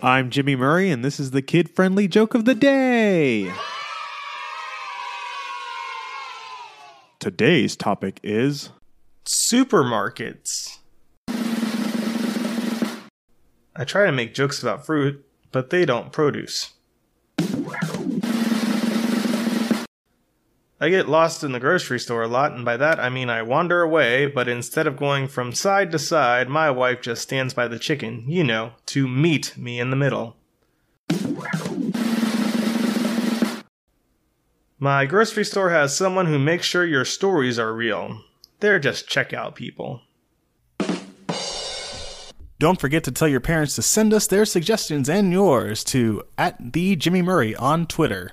I'm Jimmy Murray, and this is the kid friendly joke of the day. Today's topic is Supermarkets. I try to make jokes about fruit, but they don't produce. I get lost in the grocery store a lot, and by that I mean I wander away, but instead of going from side to side, my wife just stands by the chicken, you know, to meet me in the middle. My grocery store has someone who makes sure your stories are real. They're just checkout people. Don't forget to tell your parents to send us their suggestions and yours to at the Jimmy Murray on Twitter.